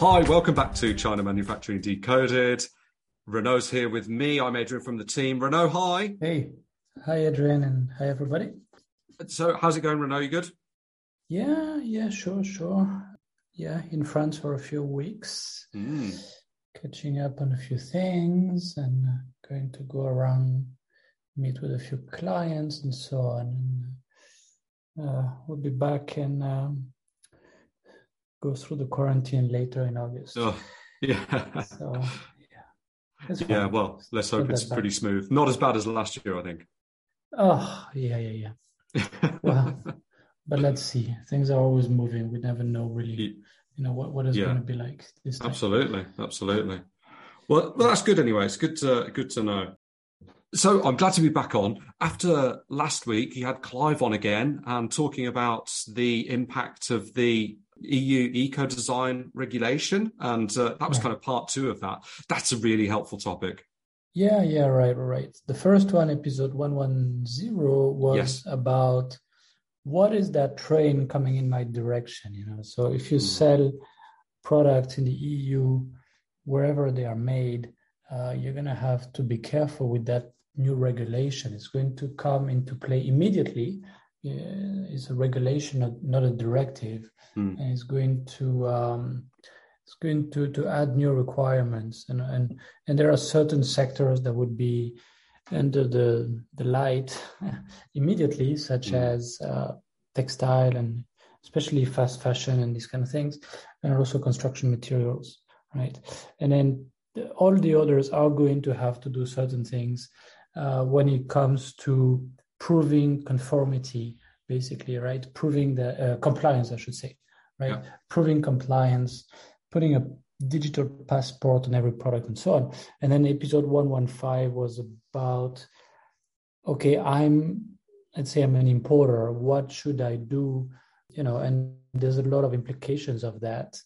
Hi, welcome back to China Manufacturing Decoded. Renaud's here with me. I'm Adrian from the team. Renaud, hi. Hey. Hi, Adrian, and hi, everybody. So, how's it going, Renaud? You good? Yeah, yeah, sure, sure. Yeah, in France for a few weeks, Mm. catching up on a few things and uh, going to go around, meet with a few clients and so on. And uh, we'll be back in um, go through the quarantine later in August. Oh, yeah. So, yeah. Yeah, well, let's hope Not it's that bad. pretty smooth. Not as bad as last year, I think. Oh, yeah, yeah, yeah. Well, but let's see. Things are always moving. We never know really, you know, what, what it's Yeah. going to be like this time. Absolutely, absolutely. Well, well, that's good anyway. It's good to good to know. So I'm glad to be back on. After last week, you had Clive on again and talking about the impact of the EU eco design regulation, and uh, that was kind of part two of that. That's a really helpful topic. Yeah, yeah, right, right. The first one, episode 110, was Yes. about what is that train coming in my direction, you know? So if you Mm. sell products in the EU, wherever they are made, uh, you're going to have to be careful with that new regulation. It's going to come into play immediately. Uh, It's a regulation, not, not a directive, Mm. and it's going to um, it's going to to add new requirements, and and and there are certain sectors that would be under the the light immediately, such Mm. as uh, textile and especially fast fashion and these kind of things, and also construction materials, right? And then the- all the others are going to have to do certain things uh, when it comes to proving conformity, basically, right? Proving the uh, compliance, I should say, right? Yeah. Proving compliance, putting a digital passport on every product and so on. And then episode 115 was about okay, I'm, let's say I'm an importer. What should I do? You know, and there's a lot of implications of that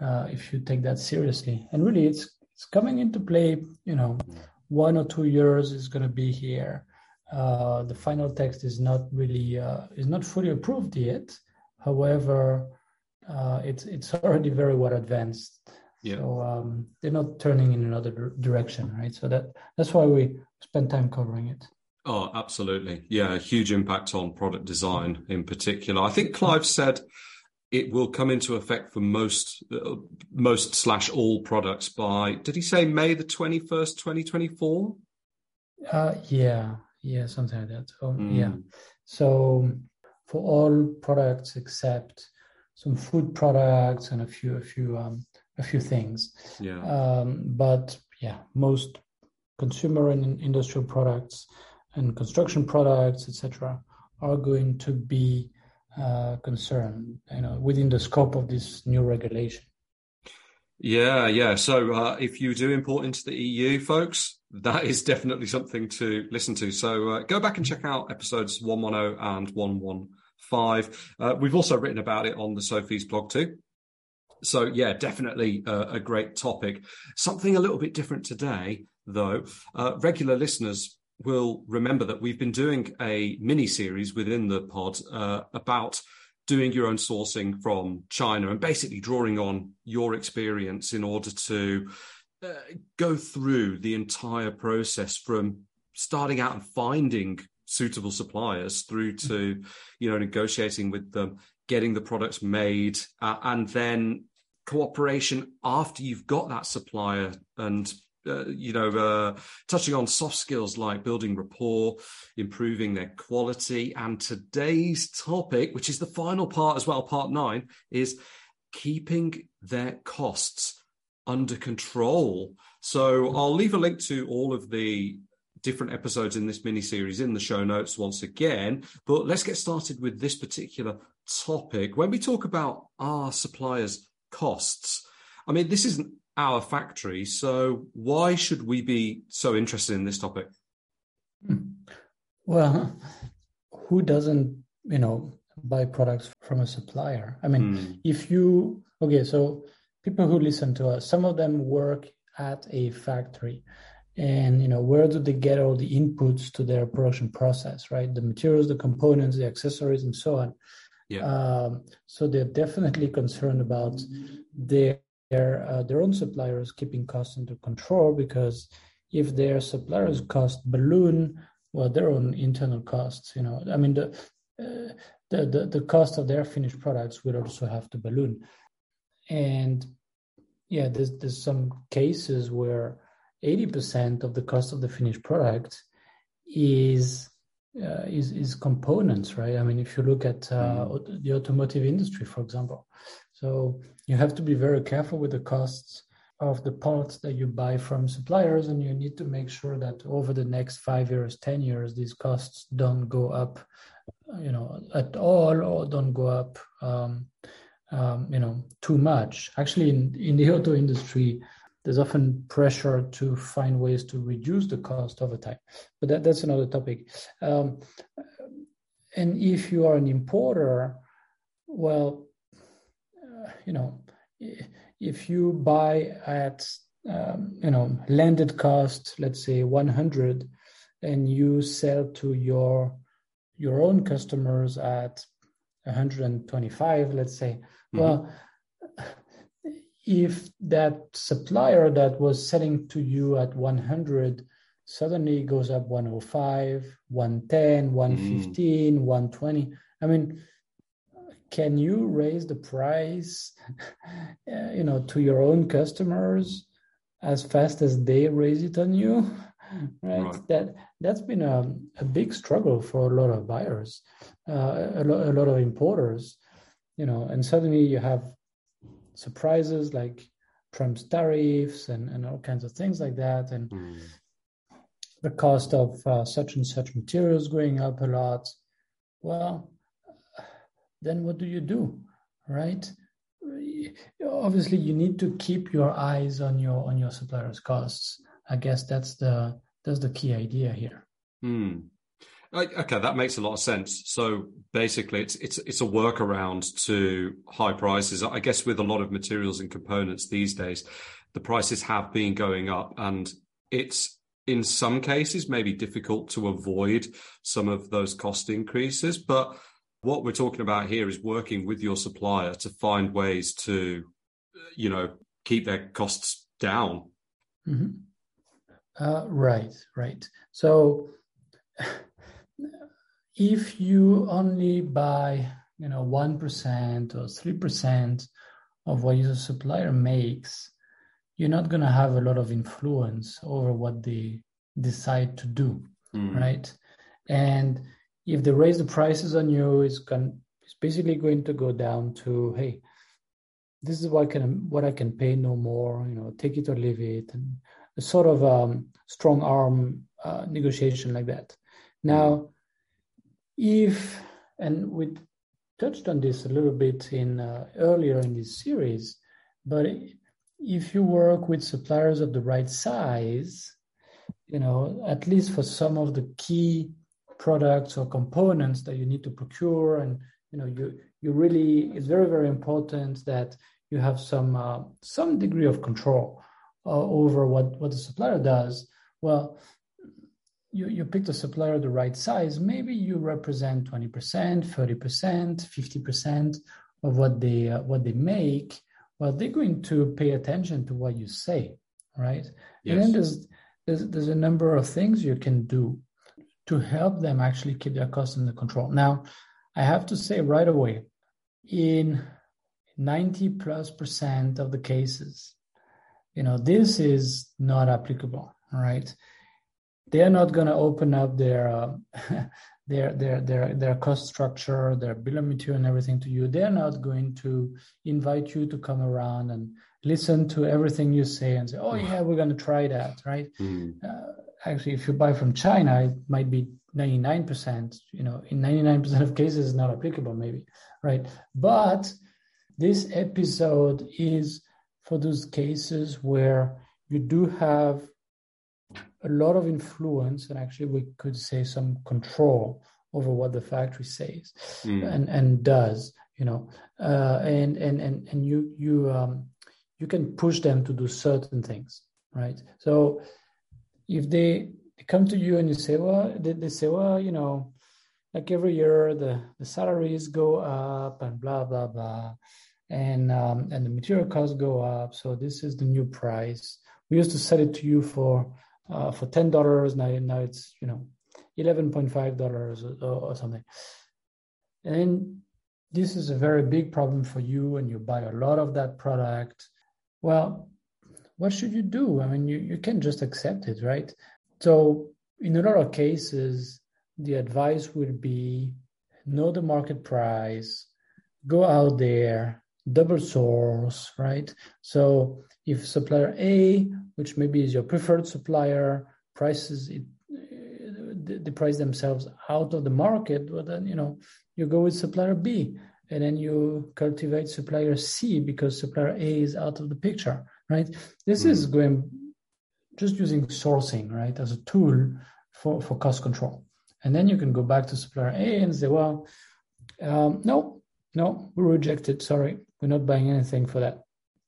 uh, if you take that seriously. And really, it's it's coming into play. You know, one or two years is going to be here. Uh, the final text is not really uh, is not fully approved yet. However, uh, it's it's already very well advanced. Yeah. So um, they're not turning in another direction, right? So that that's why we spend time covering it. Oh, absolutely. Yeah, a huge impact on product design in particular. I think Clive said it will come into effect for most uh, most slash all products by did he say May the 21st, 2024? Uh, yeah, yeah, something like that. So Mm. yeah, so for all products except some food products and a few a few um, a few things. Yeah. Um, but yeah, most consumer and industrial products and construction products, etc., are going to be uh, concerned, you know, within the scope of this new regulation. Yeah, yeah. So uh, if you do import into the EU, folks, that is definitely something to listen to. So uh, go back and check out episodes 110 and 115. Uh, we've also written about it on the Sofeast blog too. So yeah, definitely uh, a great topic. Something a little bit different today, though. Uh, regular listeners will remember that we've been doing a mini series within the pod uh, about doing your own sourcing from China and basically drawing on your experience in order to uh, go through the entire process from starting out and finding suitable suppliers through to you know negotiating with them getting the products made uh, and then cooperation after you've got that supplier and uh, you know uh, touching on soft skills like building rapport improving their quality. And today's topic which is the final part as well part 9 is keeping their costs under control. So i'll leave a link to all of the different episodes in this mini series in the show notes once again but let's get started with this particular topic. When we talk about our suppliers costs i mean this isn't our factory so why should we be so interested in this topic? Well, who doesn't, you know, buy products from a supplier? I mean, Mm, if you, okay, so people who listen to us, some of them work at a factory. And, you know, where do they get all the inputs to their production process, right? The materials, the components, the accessories, and so on. Yeah. Um, so they're definitely concerned about their their uh, their own suppliers keeping costs under control because if their suppliers cost balloon well their own internal costs you know i mean the uh, the, the the cost of their finished products will also have to balloon and yeah there's there's some cases where 80% of the cost of the finished product is uh, is is components right i mean if you look at uh, mm. the automotive industry for example so you have to be very careful with the costs of the parts that you buy from suppliers, and you need to make sure that over the next five years, ten years, these costs don't go up, you know, at all, or don't go up, um, um, you know, too much. Actually, in in the auto industry, there's often pressure to find ways to reduce the cost over time, but that, that's another topic. Um, and if you are an importer, well, uh, you know if you buy at um, you know landed cost, let's say 100, and you sell to your your own customers at 125, let's say, mm-hmm. well, if that supplier that was selling to you at 100 suddenly goes up 105, 110, 115, mm. 120, I mean, can you raise the price uh, you know to your own customers as fast as they raise it on you right, right. that that's been a, a big struggle for a lot of buyers uh, a, lo- a lot of importers you know and suddenly you have surprises like trump's tariffs and, and all kinds of things like that and mm. the cost of uh, such and such materials going up a lot well then what do you do, right? Obviously, you need to keep your eyes on your on your suppliers' costs. I guess that's the that's the key idea here. Hmm. Okay, that makes a lot of sense. So basically, it's it's it's a workaround to high prices. I guess with a lot of materials and components these days, the prices have been going up, and it's in some cases maybe difficult to avoid some of those cost increases. But what we're talking about here is working with your supplier to find ways to, you know, keep their costs down. Mm-hmm. Uh, right, right. So if you only buy, you know, 1% or 3% of what your supplier makes, you're not going to have a lot of influence over what they decide to do, mm. right? And if they raise the prices on you, it's going it's basically going to go down to hey, this is what I can what I can pay no more. You know, take it or leave it, and a sort of um, strong arm uh, negotiation like that. Now, if and we touched on this a little bit in uh, earlier in this series, but if you work with suppliers of the right size, you know, at least for some of the key products or components that you need to procure and you know you you really it's very very important that you have some uh, some degree of control uh, over what what the supplier does. Well you you pick the supplier the right size maybe you represent 20% 30% 50% of what they uh, what they make well they're going to pay attention to what you say right yes. and then there's, there's there's a number of things you can do to help them actually keep their costs under control. Now, I have to say right away, in 90 plus percent of the cases, you know, this is not applicable, right? They're not going to open up their, uh, their, their, their, their cost structure, their bill of material and everything to you. They're not going to invite you to come around and listen to everything you say and say, oh, yeah, we're going to try that, right? Mm. Uh, actually, if you buy from China, it might be 99%, you know, in 99% of cases, not applicable, maybe, right? But this episode is for those cases where you do have a lot of influence and actually we could say some control over what the factory says mm. and and does you know uh, and and and and you you um you can push them to do certain things right so if they, they come to you and you say, well, they, they say, well, you know, like every year the, the salaries go up and blah, blah, blah. and um, and the material costs go up. So this is the new price. We used to sell it to you for uh, for ten dollars. Now now it's you know eleven point five dollars or, or, something. And this is a very big problem for you, and you buy a lot of that product. Well, what should you do? I mean, you, you can't just accept it, right? So in a lot of cases, the advice would be know the market price, go out there, double source, right? So if supplier A, which maybe is your preferred supplier, prices it, the price themselves out of the market, well then you know you go with supplier B, and then you cultivate supplier C because supplier A is out of the picture, right? This mm. is going just using sourcing, right, as a tool for for cost control, and then you can go back to supplier A and say, well, um, no, no, we reject it. Sorry, we're not buying anything for that.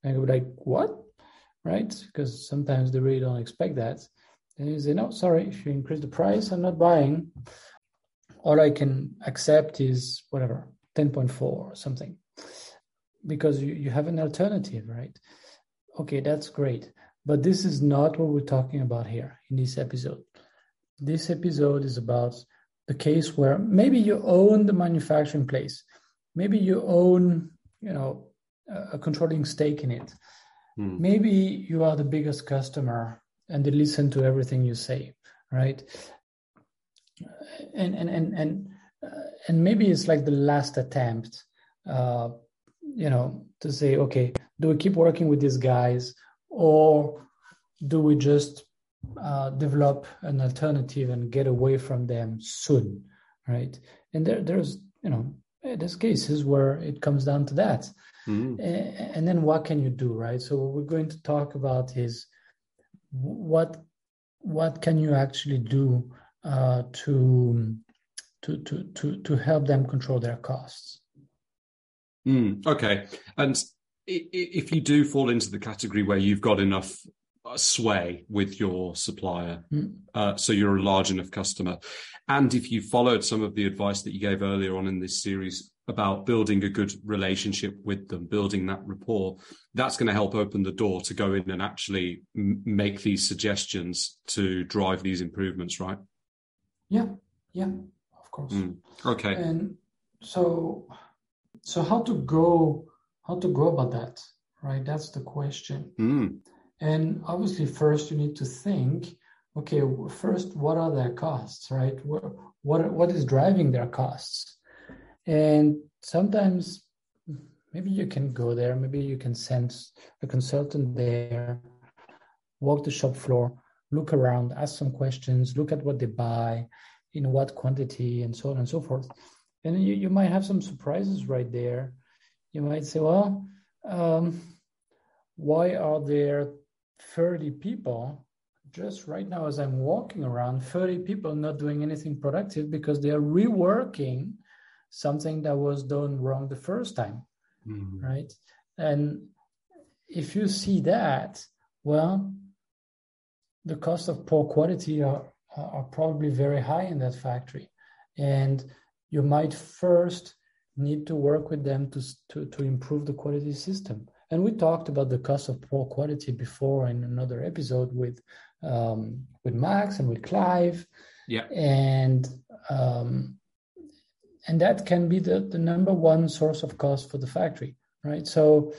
And you're like, what? Right? Because sometimes they really don't expect that. And you say, no, sorry, if you increase the price, I'm not buying. All I can accept is whatever, 10.4 or something. Because you, you have an alternative, right? Okay, that's great. But this is not what we're talking about here in this episode. This episode is about the case where maybe you own the manufacturing place, maybe you own, you know, a controlling stake in it. Hmm. Maybe you are the biggest customer and they listen to everything you say, right? And and and and uh, and maybe it's like the last attempt, uh, you know, to say, okay, do we keep working with these guys, or do we just uh, develop an alternative and get away from them soon, right? And there, there's, you know, there's cases where it comes down to that. Mm-hmm. And then what can you do, right? So what we're going to talk about is what what can you actually do uh, to, to to to to help them control their costs. Mm, okay, and if you do fall into the category where you've got enough uh, sway with your supplier, mm. uh, so you're a large enough customer, and if you followed some of the advice that you gave earlier on in this series about building a good relationship with them, building that rapport, that's going to help open the door to go in and actually m- make these suggestions to drive these improvements, right? Yeah, yeah, of course. Mm, okay. And so, so how to go? How to go about that? Right, that's the question. Mm. And obviously, first you need to think. Okay, first, what are their costs? Right, what what what is driving their costs? And sometimes maybe you can go there, maybe you can send a consultant there, walk the shop floor, look around, ask some questions, look at what they buy, in what quantity, and so on and so forth. And you, you might have some surprises right there. You might say, well, um, why are there 30 people just right now as I'm walking around, 30 people not doing anything productive because they are reworking something that was done wrong the first time, mm-hmm. right? And if you see that, well, the cost of poor quality are, are probably very high in that factory. And you might first need to work with them to, to, to improve the quality system. And we talked about the cost of poor quality before in another episode with um, with Max and with Clive. Yeah. And um, and that can be the, the number one source of cost for the factory right so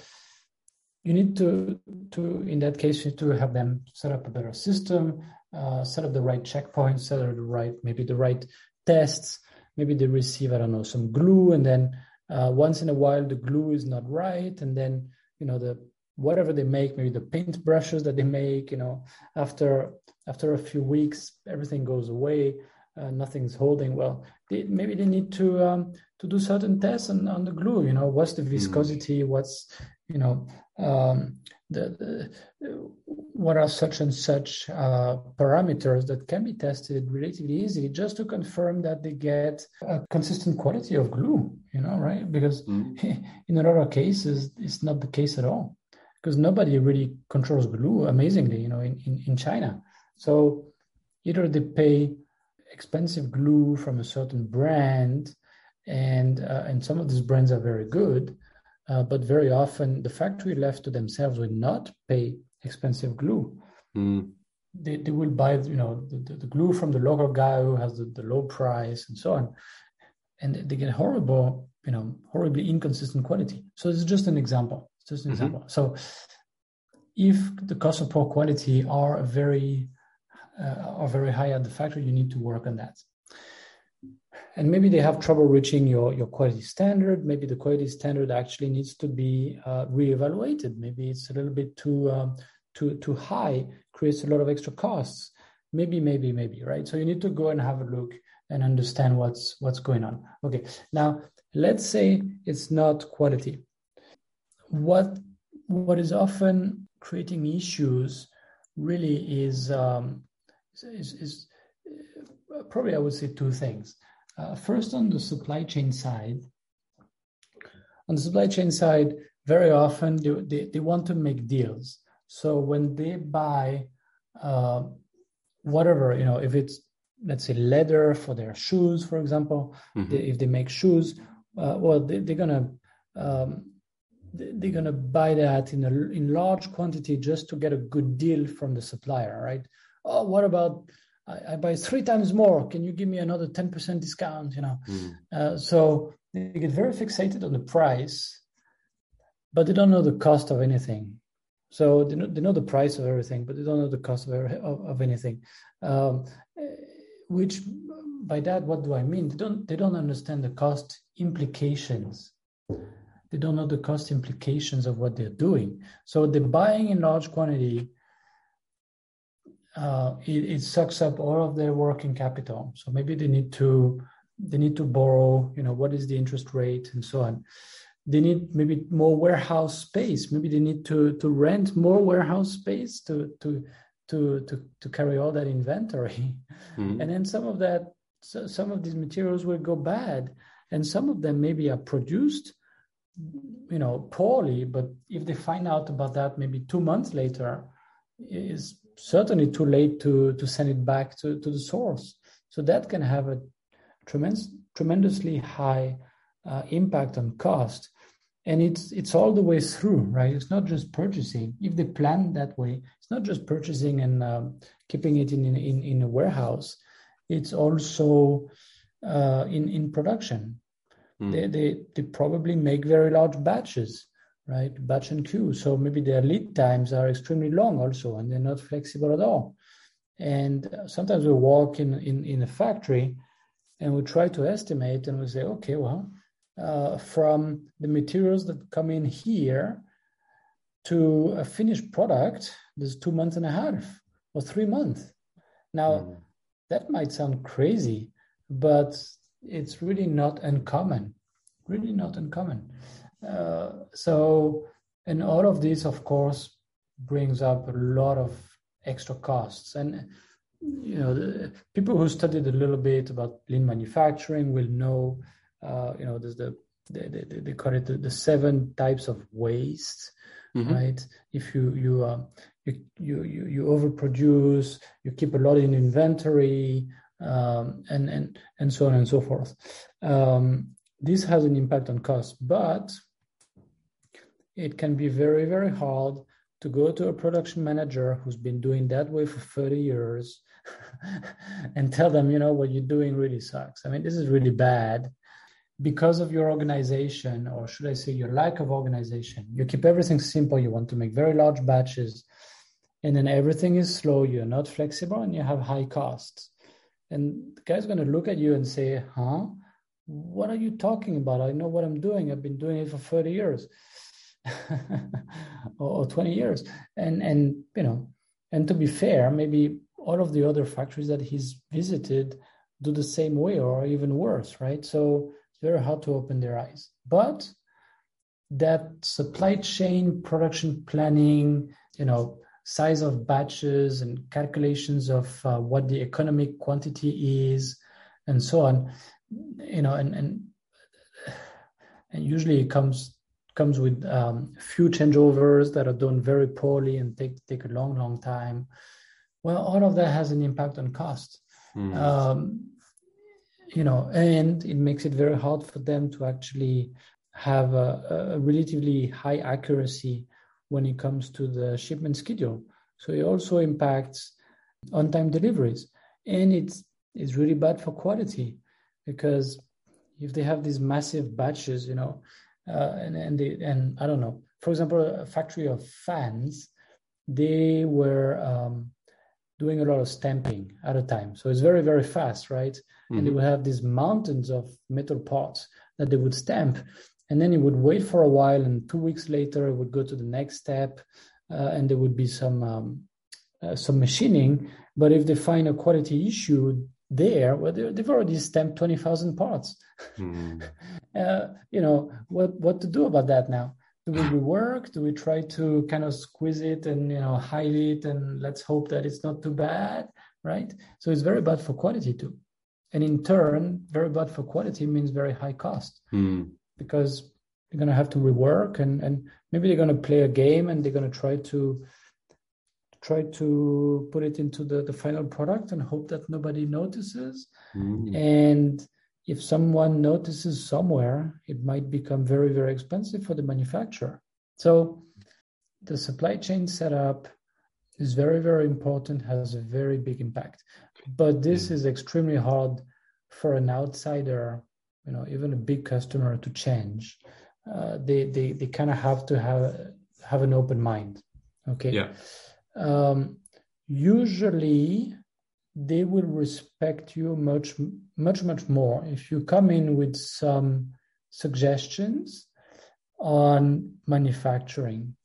you need to to in that case you need to have them set up a better system uh, set up the right checkpoints set up the right maybe the right tests maybe they receive i don't know some glue and then uh, once in a while the glue is not right and then you know the whatever they make maybe the paint brushes that they make you know after after a few weeks everything goes away uh, nothing's holding well they, maybe they need to um, to do certain tests on, on the glue you know what's the hmm. viscosity what's you know um, the, the, what are such and such uh, parameters that can be tested relatively easily just to confirm that they get a consistent quality of glue you know right because mm. in a lot of cases it's not the case at all because nobody really controls glue amazingly you know in, in, in china so either they pay expensive glue from a certain brand, and uh, and some of these brands are very good, uh, but very often the factory left to themselves will not pay expensive glue. Mm. They, they will buy you know the, the, glue from the local guy who has the, the low price and so on, and they get horrible you know horribly inconsistent quality. So this is just an example. It's just an mm-hmm. example. So if the cost of poor quality are very uh, are very high at the factory, you need to work on that and maybe they have trouble reaching your, your quality standard. Maybe the quality standard actually needs to be uh, reevaluated. Maybe it's a little bit too um, too too high, creates a lot of extra costs. Maybe, maybe, maybe, right? So you need to go and have a look and understand what's what's going on. Okay, now let's say it's not quality. What what is often creating issues really is um, is, is uh, probably I would say two things. Uh, first, on the supply chain side, on the supply chain side, very often they, they, they want to make deals. So when they buy uh, whatever, you know, if it's let's say leather for their shoes, for example, mm-hmm. they, if they make shoes, uh, well, they, are gonna um, they're gonna buy that in a in large quantity just to get a good deal from the supplier, right? Oh, what about I, I, buy three times more. Can you give me another 10% discount? You know, mm. uh, so they get very fixated on the price, but they don't know the cost of anything. So they know, they know the price of everything, but they don't know the cost of, of, of anything. Um, which by that, what do I mean? They don't they don't understand the cost implications. They don't know the cost implications of what they're doing. So they're buying in large quantity uh, it, it, sucks up all of their working capital. So maybe they need to they need to borrow. You know, what is the interest rate and so on. They need maybe more warehouse space. Maybe they need to to rent more warehouse space to to to to, to carry all that inventory. Mm-hmm. And then some of that so some of these materials will go bad, and some of them maybe are produced you know poorly but if they find out about that maybe two months later is certainly too late to to send it back to, to the source. So that can have a tremendous tremendously high uh, impact on cost. And it's it's all the way through, right? It's not just purchasing. If they plan that way, it's not just purchasing and um, keeping it in, in in a warehouse. It's also uh, in in production. Mm. They, they they probably make very large batches right? Batch and queue. So maybe their lead times are extremely long also, and they're not flexible at all. And sometimes we walk in, in, in a factory and we try to estimate and we say, okay, well, uh, from the materials that come in here to a finished product, there's two months and a half or three months. Now, mm. that might sound crazy, but it's really not uncommon. Really not uncommon. Uh, so, and all of this, of course, brings up a lot of extra costs. And you know, the, people who studied a little bit about lean manufacturing will know, uh, you know, there's the they, they, they call it the, the seven types of waste, mm-hmm. right? If you you, uh, you you you you overproduce, you keep a lot in inventory, um, and and and so on and so forth. Um, this has an impact on cost, but it can be very, very hard to go to a production manager who's been doing that way for 30 years and tell them, you know, what you're doing really sucks. I mean, this is really bad because of your organization, or should I say your lack of organization. You keep everything simple, you want to make very large batches, and then everything is slow, you're not flexible, and you have high costs. And the guy's going to look at you and say, huh? What are you talking about? I know what I'm doing. I've been doing it for 30 years. or, 20 years and and you know and to be fair maybe all of the other factories that he's visited do the same way or even worse right so it's very hard to open their eyes but that supply chain production planning you know size of batches and calculations of uh, what the economic quantity is and so on you know and and and usually it comes comes with um, few changeovers that are done very poorly and take take a long, long time. Well, all of that has an impact on cost. Mm. Um, you know, and it makes it very hard for them to actually have a, a, relatively high accuracy when it comes to the shipment schedule. So it also impacts on-time deliveries, and it's it's really bad for quality because if they have these massive batches, you know, uh, and and they, and I don't know, for example, a factory of fans, they were um, doing a lot of stamping at a time, so it's very very fast, right? Mm-hmm. And they mm-hmm. would have these mountains of metal parts that they would stamp, and then it would wait for a while, and two weeks later it would go to the next step, uh, and there would be some um, uh, some machining. But if they find a quality issue, there well they've already stamped 20,000 parts mm. uh, you know what what to do about that now do we rework do we try to kind of squeeze it and you know hide it and let's hope that it's not too bad right so it's very bad for quality too and in turn very bad for quality means very high cost mm. because they're going to have to rework and and maybe they're going to play a game and they're going to try to try to put it into the, the final product and hope that nobody notices. Mm. And if someone notices somewhere, it might become very, very expensive for the manufacturer. So the supply chain setup is very, very important, has a very big impact. But this mm. is extremely hard for an outsider, you know, even a big customer to change. Uh, they they they kind of have to have have an open mind. Okay. Yeah um, usually they will respect you much much much more. If you come in with some suggestions on manufacturing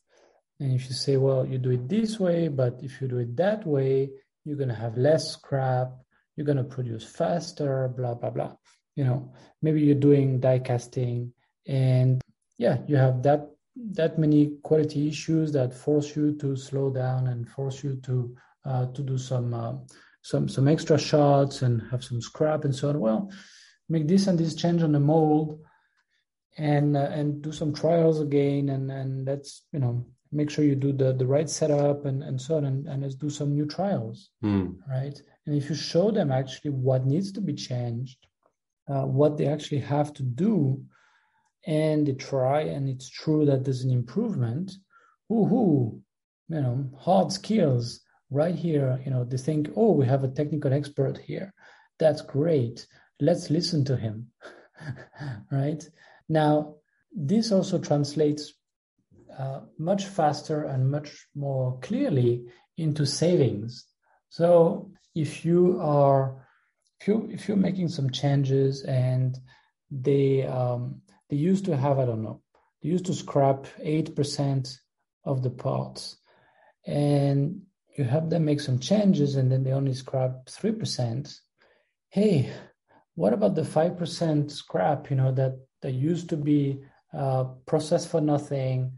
and if you say well you do it this way but if you do it that way you're going to have less scrap you're going to produce faster blah blah blah. You know maybe you're doing die casting and yeah you have that that many quality issues that force you to slow down and force you to uh, to do some uh, some some extra shots and have some scrap and so on. Well, make this and this change on the mold, and uh, and do some trials again, and and that's you know make sure you do the the right setup and and so on, and, and let's do some new trials, mm. right? And if you show them actually what needs to be changed, uh, what they actually have to do and they try and it's true that there's an improvement woohoo you know hard skills right here you know they think oh we have a technical expert here. That's great. Let's listen to him. Right? Now this also translates uh, much faster and much more clearly into savings. So if you are if you if you're making some changes and they um, they used to have, I don't know, they used to scrap 8% of the parts. And you have them make some changes and then they only scrap 3%. Hey, what about the 5% scrap, you know, that, that used to be uh, processed for nothing,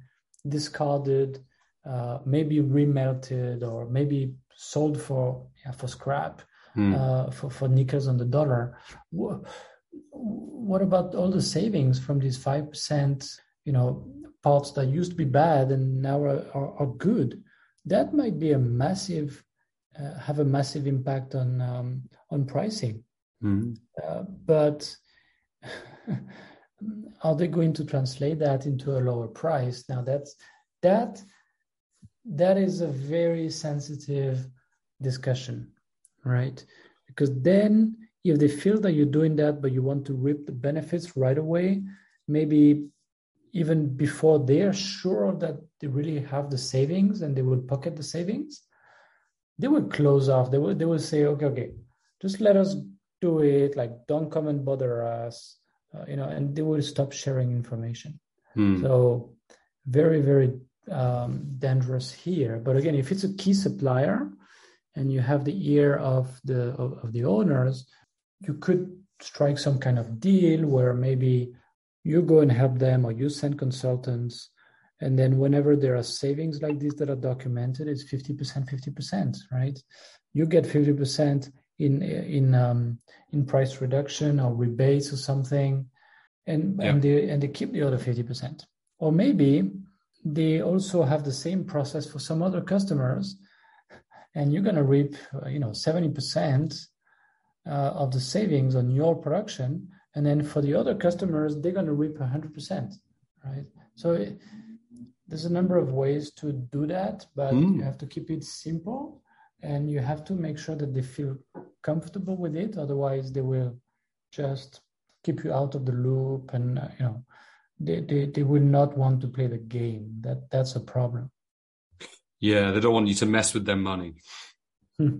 discarded, uh, maybe remelted or maybe sold for yeah, for scrap, mm. uh, for, for nickels on the dollar what about all the savings from these 5%, you know, parts that used to be bad and now are, are, are good? That might be a massive, uh, have a massive impact on, um, on pricing. Mm-hmm. Uh, but are they going to translate that into a lower price? Now that's, that, that is a very sensitive discussion, right? Because then if they feel that you're doing that, but you want to reap the benefits right away, maybe even before they are sure that they really have the savings and they will pocket the savings, they will close off. They will they will say, okay, okay, just let us do it. Like, don't come and bother us, uh, you know, and they will stop sharing information. Hmm. So, very very um, dangerous here. But again, if it's a key supplier and you have the ear of the of, of the owners, you could strike some kind of deal where maybe you go and help them or you send consultants. And then whenever there are savings like this that are documented it's 50% 50% right? You get 50% in in um, in price reduction or rebates or something and yeah. and they and they keep the other 50% or maybe they also have the same process for some other customers and you're going to reap you know 70% uh, of the savings on your production, and then for the other customers, they're going to reap 100%, right? So it, there's a number of ways to do that, but mm. you have to keep it simple and you have to make sure that they feel comfortable with it. Otherwise, they will just keep you out of the loop and, uh, you know, they, they, they will not want to play the game. That That's a problem. Yeah, they don't want you to mess with their money. Hmm.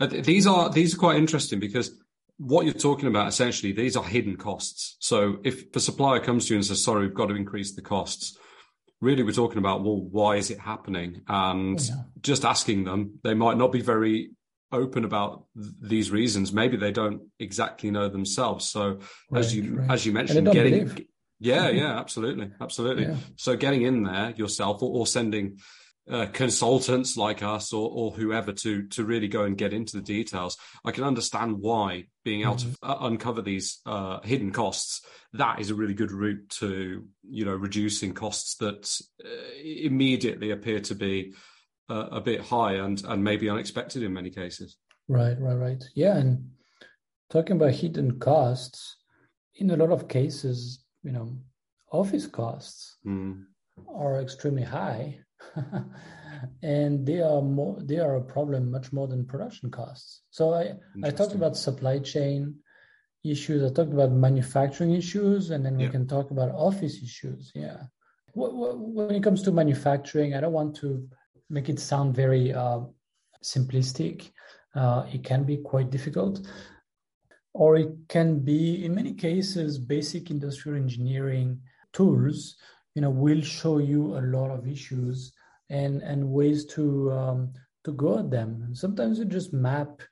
These are these are quite interesting because what you're talking about essentially these are hidden costs. So if the supplier comes to you and says, "Sorry, we've got to increase the costs," really we're talking about well, why is it happening? And yeah. just asking them, they might not be very open about th- these reasons. Maybe they don't exactly know themselves. So right, as you right. as you mentioned, getting believe. yeah, yeah, absolutely, absolutely. Yeah. So getting in there yourself or, or sending uh, consultants like us or, or whoever to to really go and get into the details. I can understand why being able mm-hmm. to uh, uncover these uh, hidden costs that is a really good route to you know reducing costs that uh, immediately appear to be uh, a bit high and and maybe unexpected in many cases. Right, right, right. Yeah, and talking about hidden costs, in a lot of cases, you know, office costs mm. are extremely high and they are more they are a problem much more than production costs. So i i talked about supply chain issues i talked about manufacturing issues and then we yeah. can talk about office issues yeah. When it comes to manufacturing i don't want to make it sound very uh, simplistic. Uh, it can be quite difficult. Or it can be in many cases basic industrial engineering tools you know will show you a lot of issues and and ways to um, to go at them. Sometimes you just map,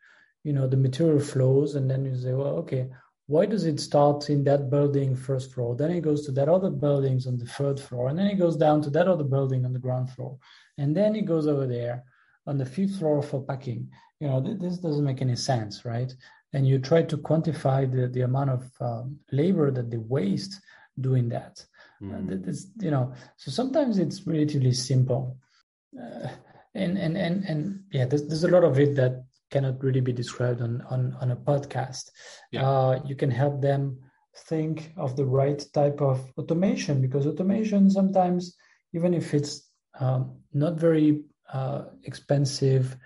you know, the material flows, and then you say, well, okay, why does it start in that building first floor? Then it goes to that other buildings on the third floor, and then it goes down to that other building on the ground floor, and then it goes over there on the fifth floor for packing. You know, th- this doesn't make any sense, right? And you try to quantify the the amount of um, labor that they waste doing that. Mm. Uh, this, you know, so sometimes it's relatively simple uh, and and and and yeah, there's there's a lot of it that cannot really be described on on on a podcast. Yeah. Uh, you can help them think of the right type of automation because automation sometimes, even if it's um, not very uh, expensive,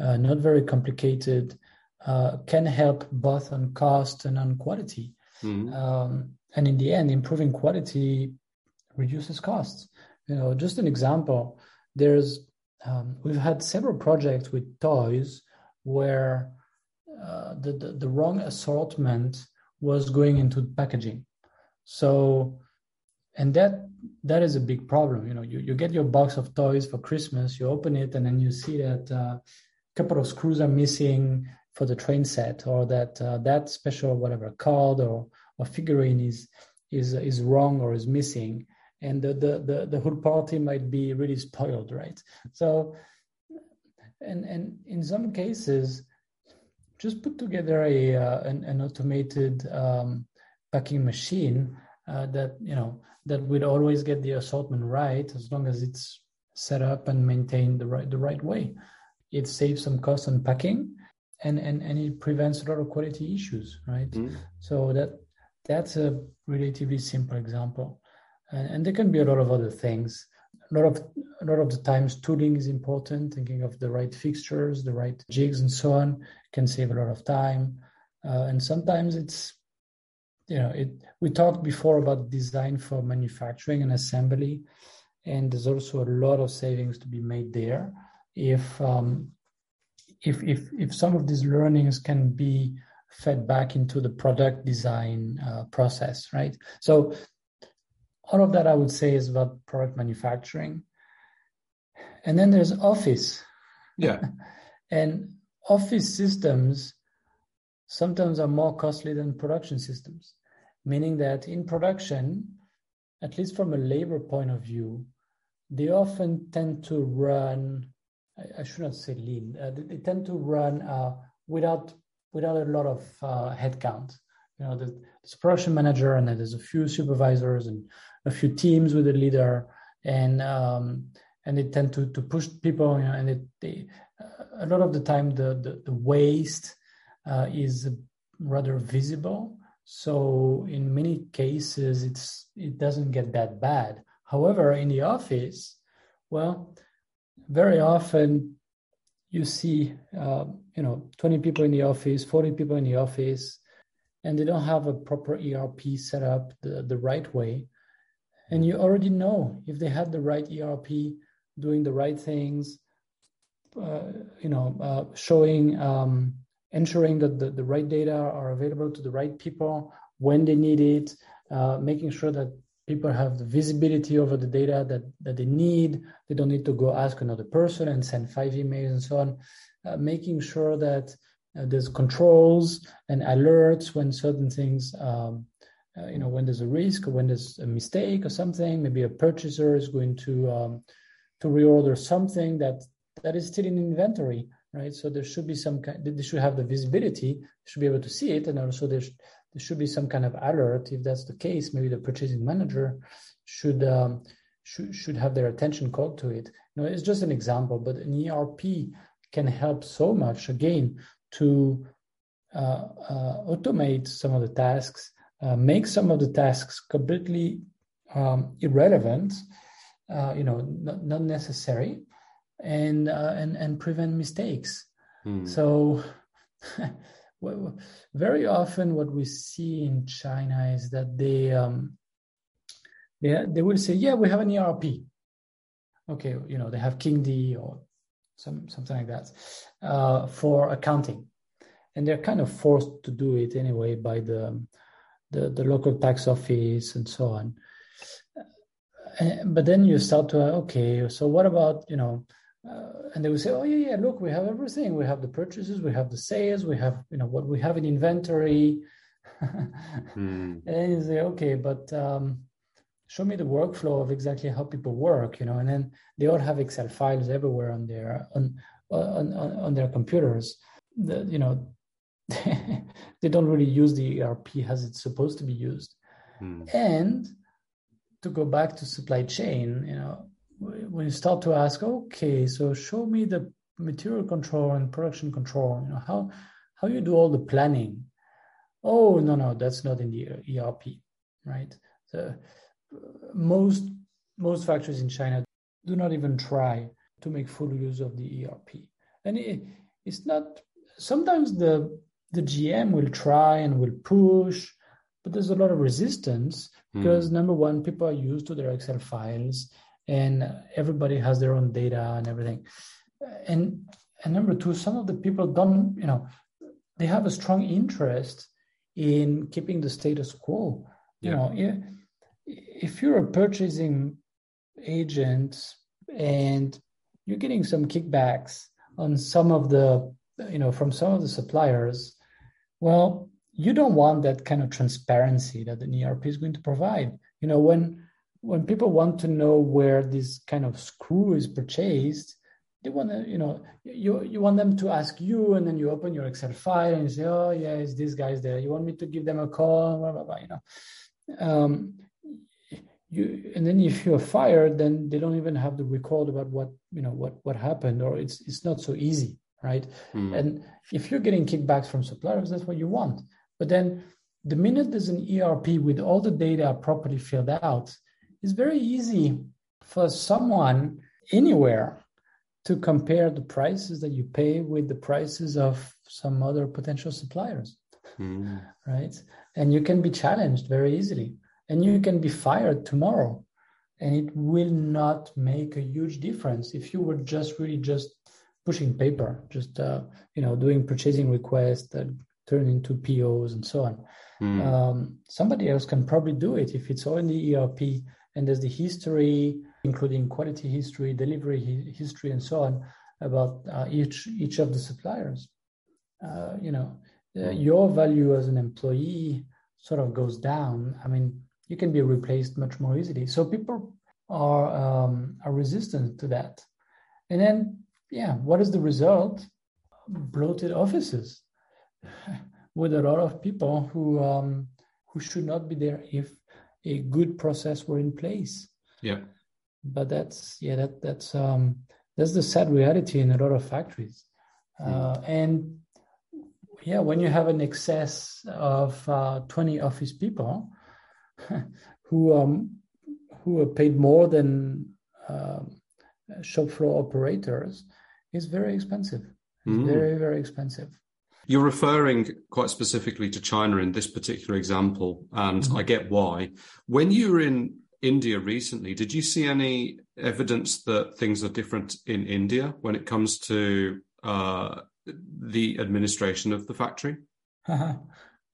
uh, not very complicated, uh, can help both on cost and on quality. Mm-hmm. Um, and in the end, improving quality reduces costs. You know, just an example there's um, we've had several projects with toys where uh, the, the, the wrong assortment was going into packaging. So, and that that is a big problem. You know, you, you get your box of toys for Christmas, you open it, and then you see that uh, a couple of screws are missing for the train set, or that uh, that special whatever card or or figurine is is is wrong or is missing and the, the, the, the whole party might be really spoiled, right? So, and, and in some cases, just put together a uh, an, an, automated um, packing machine uh, that you know that would always get the assortment right as long as it's set up and maintained the right the right way. It saves some cost on packing, and and and it prevents a lot of quality issues, right? Mm. So that that's a relatively simple example and, and there can be a lot of other things. A lot of a lot of the times tooling is important thinking of the right fixtures the right jigs and so on can save a lot of time. Uh, and sometimes it's you know it we talked before about design for manufacturing and assembly and there's also a lot of savings to be made there. If um, if if if some of these learnings can be fed back into the product design uh, process right? So all of that I would say is about product manufacturing. And then there's office. Yeah. and office systems sometimes are more costly than production systems, meaning that in production, at least from a labor point of view, they often tend to run, I, I should not say lean, uh, they, they, tend to run uh, without without a lot of uh, headcount. You know, there's a production manager and then there's a few supervisors and a few teams with a leader, and um, and they tend to to push people, you know, and it, they a lot of the time the the, the waste uh, is rather visible So in many cases, it's it doesn't get that bad. However, in the office, well, very often you see, uh, you know, 20 people in the office, 40 people in the office, and they don't have a proper ERP set up the, the right way. And you already know if they had the right ERP, doing the right things, uh, you know, uh, showing, um, ensuring that the, the right data are available to the right people when they need it, uh, making sure that people have the visibility over the data that, that they need. They don't need to go ask another person and send five emails and so on. Uh, making sure that uh, there's controls and alerts when certain things, um, uh, you know, when there's a risk or when there's a mistake or something. Maybe a purchaser is going to um, to reorder something that that is still in inventory, right? So there should be some kind. They should have the visibility. Should be able to see it, and also there there should be some kind of alert. If that's the case, maybe the purchasing manager should um, should should have their attention called to it. You know, it's just an example, but an ERP can help so much again to uh, uh, automate some of the tasks, uh, make some of the tasks completely um, irrelevant, uh, you know, not, not necessary, and uh, and and prevent mistakes. Hmm. So. very often what we see in China is that they um, they they will say, yeah, we have an ERP. Okay, you know they have Kingdee or some something like that uh, for accounting, and they're kind of forced to do it anyway by the the, the local tax office and so on. Uh, but then you start to okay, so what about you know uh, and they would say, "Oh yeah, yeah, look, we have everything. We have the purchases, we have the sales, we have you know what we have in inventory." mm. And you say, "Okay, but um, show me the workflow of exactly how people work," you know. And then they all have Excel files everywhere on their on on on, on their computers. The, you know, they don't really use the ERP as it's supposed to be used. Mm. And to go back to supply chain, you know, when you start to ask, okay, so show me the material control and production control, you know, how how you do all the planning. Oh no, no, that's not in the ERP, right? So most most factories in China do not even try to make full use of the ERP, and it, it's not. Sometimes the the GM will try and will push, but there's a lot of resistance hmm. because mm. number one, people are used to their Excel files and everybody has their own data and everything. And and number two, some of the people don't, you know, they have a strong interest in keeping the status quo. Yeah. You know, if you're a purchasing agent and you're getting some kickbacks on some of the, you know, from some of the suppliers, well, you don't want that kind of transparency that an ERP is going to provide. You know, when when people want to know where this kind of screw is purchased, they want to, you know, you you want them to ask you, and then you open your Excel file and you say, oh yeah, it's this guy's there. You want me to give them a call, blah blah blah. You know, um, you and then if you're fired, then they don't even have the record about what you know what what happened, or it's it's not so easy, right? Mm. And if you're getting kickbacks from suppliers, that's what you want. But then the minute there's an ERP with all the data properly filled out, it's very easy for someone anywhere to compare the prices that you pay with the prices of some other potential suppliers. Mm. Right. And you can be challenged very easily and you can be fired tomorrow. And it will not make a huge difference if you were just really just pushing paper, just uh, you know doing purchasing requests that turn into POs and so on. Mm. Um, somebody else can probably do it if it's all in the ERP and there's the history, including quality history, delivery history, and so on about uh, each each of the suppliers. Uh, you know, uh, your value as an employee sort of goes down. I mean, you can be replaced much more easily. So people are um, are resistant to that. And then, yeah, what is the result? Bloated offices with a lot of people who um, who should not be there if a good process were in place. Yeah. But that's yeah that that's um that's the sad reality in a lot of factories, mm. uh, and yeah, when you have an excess of uh, 20 office people who um, who are paid more than uh, shop floor operators, is very expensive. It's mm. very very expensive. You're referring quite specifically to China in this particular example, and mm-hmm. I get why. When you were in India recently, did you see any evidence that things are different in India when it comes to uh, the administration of the factory?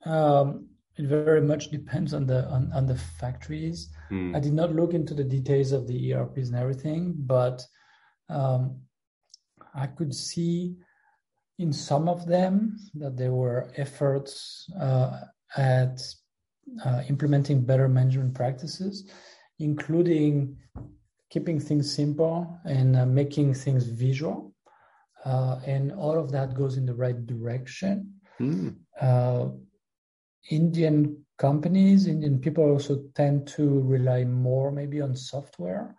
um, it very much depends on the on, on the factories. Mm. I did not look into the details of the ERPs and everything, but um, I could see in some of them that there were efforts uh, at uh, implementing better management practices, including keeping things simple and uh, making things visual. Uh, and all of that goes in the right direction. Mm. Indian companies, Indian people also tend to rely more maybe on software.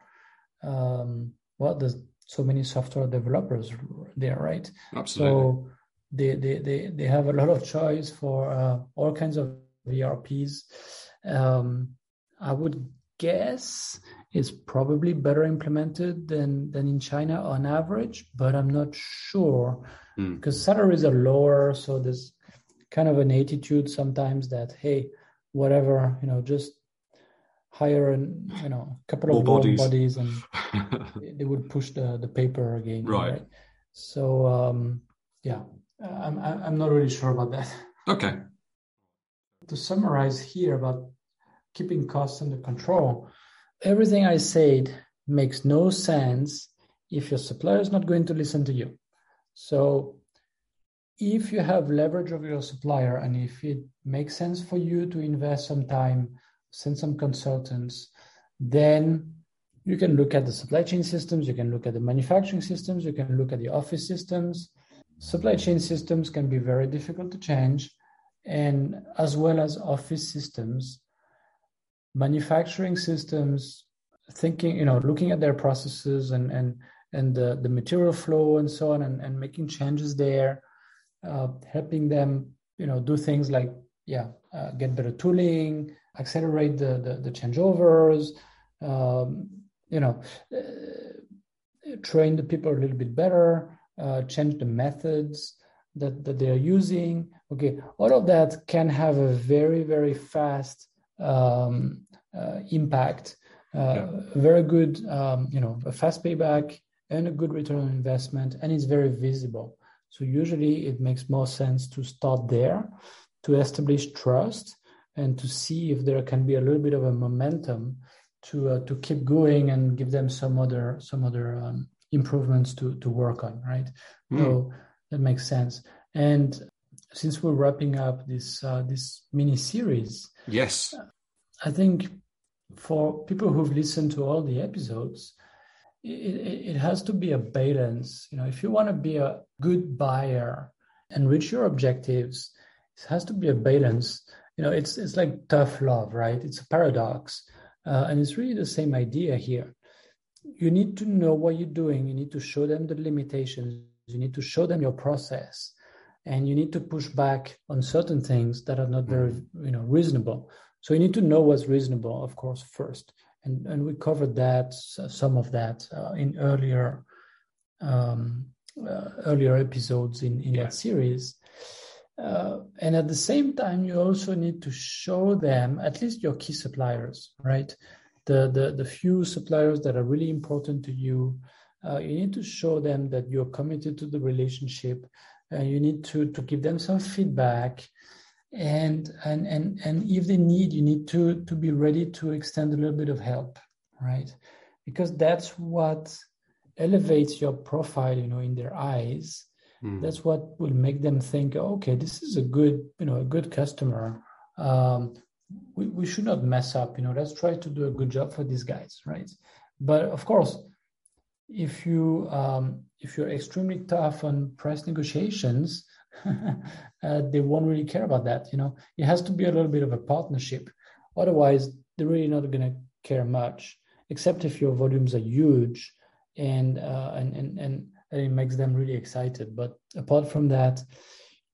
Um, well, there's so many software developers there, right? Absolutely. So they they they, they have a lot of choice for uh, all kinds of ERPs. Um, I would guess it's probably better implemented than than in China on average, but I'm not sure mm. because salaries are lower, so there's kind of an attitude sometimes that hey, whatever, you know, just hire an you know a couple of bodies. bodies and they would push the the paper again right, right? so um yeah i'm i'm not really sure about that okay to summarize here about keeping costs under control everything i said makes no sense if your supplier is not going to listen to you so if you have leverage of your supplier and if it makes sense for you to invest some time send some consultants, then you can look at the supply chain systems, you can look at the manufacturing systems, you can look at the office systems. Supply chain systems can be very difficult to change, and as well as office systems, manufacturing systems, thinking, you know, looking at their processes and and and the, the material flow and so on, and, and making changes there, uh, helping them, you know, do things like yeah, uh, get better tooling, accelerate the the, the changeovers, um, you know, uh, train the people a little bit better, uh, change the methods that that they are using. Okay, all of that can have a very very fast um, uh, impact. Uh, yeah. Very good, um, you know, a fast payback and a good return on investment, and it's very visible. So usually it makes more sense to start there to establish trust and to see if there can be a little bit of a momentum to uh, to keep going and give them some other some other um, improvements to to work on right? Mm. so that makes sense. And since we're wrapping up this uh, this mini series yes. I think for people who've listened to all the episodes it, it, has to be a balance. You know if you want to be a good buyer and reach your objectives it has to be a balance. You know it's it's like tough love right? It's a paradox. Uh, and it's really the same idea here. You need to know what you're doing. You need to show them the limitations. You need to show them your process. And you need to push back on certain things that are not very you know reasonable. So you need to know what's reasonable of course first and and we covered that some of that uh, in earlier um, uh, earlier episodes in in yeah. that series uh, and at the same time, you also need to show them at least your key suppliers, right? The the the few suppliers that are really important to you. Uh, you need to show them that you're committed to the relationship. Uh, you need to to give them some feedback, and and and and if they need, you need to to be ready to extend a little bit of help, right? Because that's what elevates your profile, you know, in their eyes Mm. That's what will make them think, okay, this is a good, you know, a good customer. Um, we, we should not mess up, you know, let's try to do a good job for these guys, right? But of course, if you um, if you're extremely tough on price negotiations, uh, they won't really care about that. You know, it has to be a little bit of a partnership. Otherwise, they're really not going to care much, except if your volumes are huge and uh, and and and it makes them really excited. But apart from that,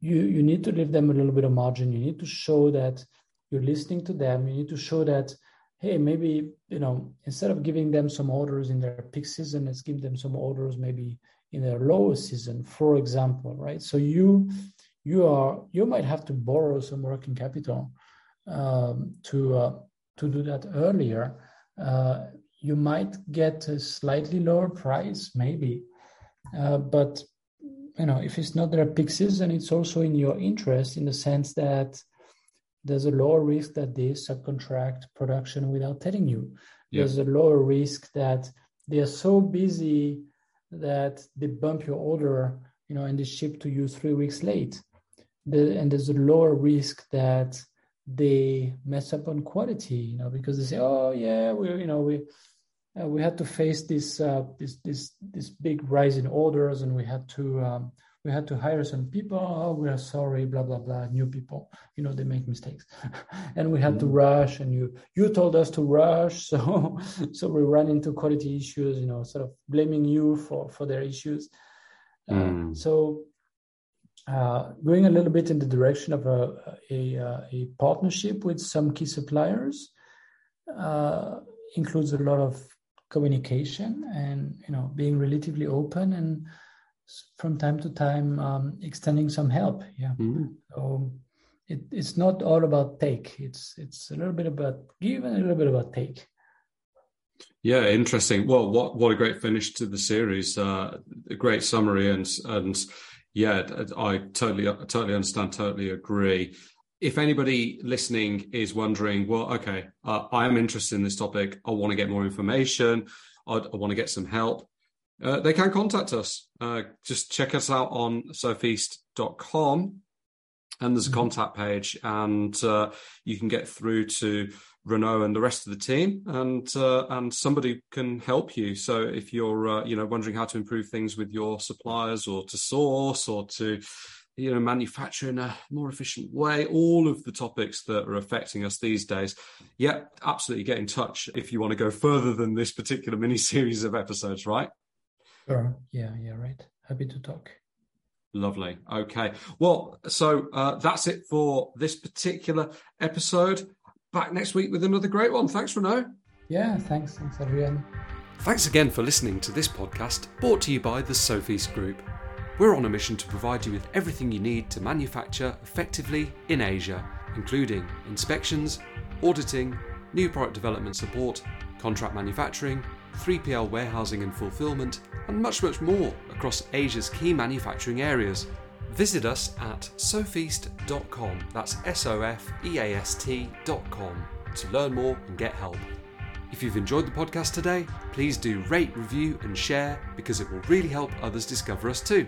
you you need to leave them a little bit of margin. You need to show that you're listening to them. You need to show that hey, maybe you know instead of giving them some orders in their peak season, let's give them some orders maybe in their lower season, for example, right? So you you are you might have to borrow some working capital um, to uh, to do that earlier. Uh, you might get a slightly lower price, maybe, uh, but you know if it's not their peak season, it's also in your interest in the sense that there's a lower risk that they subcontract production without telling you. Yeah. There's a lower risk that they are so busy that they bump your order, you know, and they ship to you three weeks late. The, and there's a lower risk that they mess up on quality, you know, because they say, "Oh yeah, we, you know, we uh, we had to face this uh, this this this big rise in orders, and we had to um, we had to hire some people. Oh, we are sorry, blah blah blah. New people, you know, they make mistakes, and we had mm-hmm. to rush. And you you told us to rush, so so we ran into quality issues. You know, sort of blaming you for for their issues. Mm. Uh, so uh, going a little bit in the direction of a a, uh, a partnership with some key suppliers uh, includes a lot of communication and you know being relatively open and from time to time um, extending some help. Yeah. Mm-hmm. So it, it's not all about take. It's it's a little bit about give and a little bit about take. Yeah, interesting. Well, what what a great finish to the series. Uh, a great summary and and yeah, I totally totally understand. Totally agree. If anybody listening is wondering, well, okay, uh, I am interested in this topic. I want to get more information. I, I want to get some help uh, they can contact us. Uh, just check us out on sofeast.com and there's a mm-hmm. contact page and uh, you can get through to Renaud and the rest of the team and uh, and somebody can help you. So if you're uh, you know wondering how to improve things with your suppliers or to source or to you know manufacture in a more efficient way all of the topics that are affecting us these days yeah absolutely get in touch if you want to go further than this particular mini series of episodes right Sure. Yeah, yeah, right. Happy to talk. Lovely. Okay. Well, so uh, that's it for this particular episode. Back next week with another great one. Thanks, Renaud. Yeah, thanks. Thanks, Adrian. Thanks again for listening to this podcast brought to you by the Sofeast Group. We're on a mission to provide you with everything you need to manufacture effectively in Asia, including inspections, auditing, new product development support, contract manufacturing, 3PL warehousing and fulfillment, and much, much more across Asia's key manufacturing areas. Visit us at sofeast.com, that's S O F E A S T.com, to learn more and get help. If you've enjoyed the podcast today, please do rate, review, and share because it will really help others discover us too.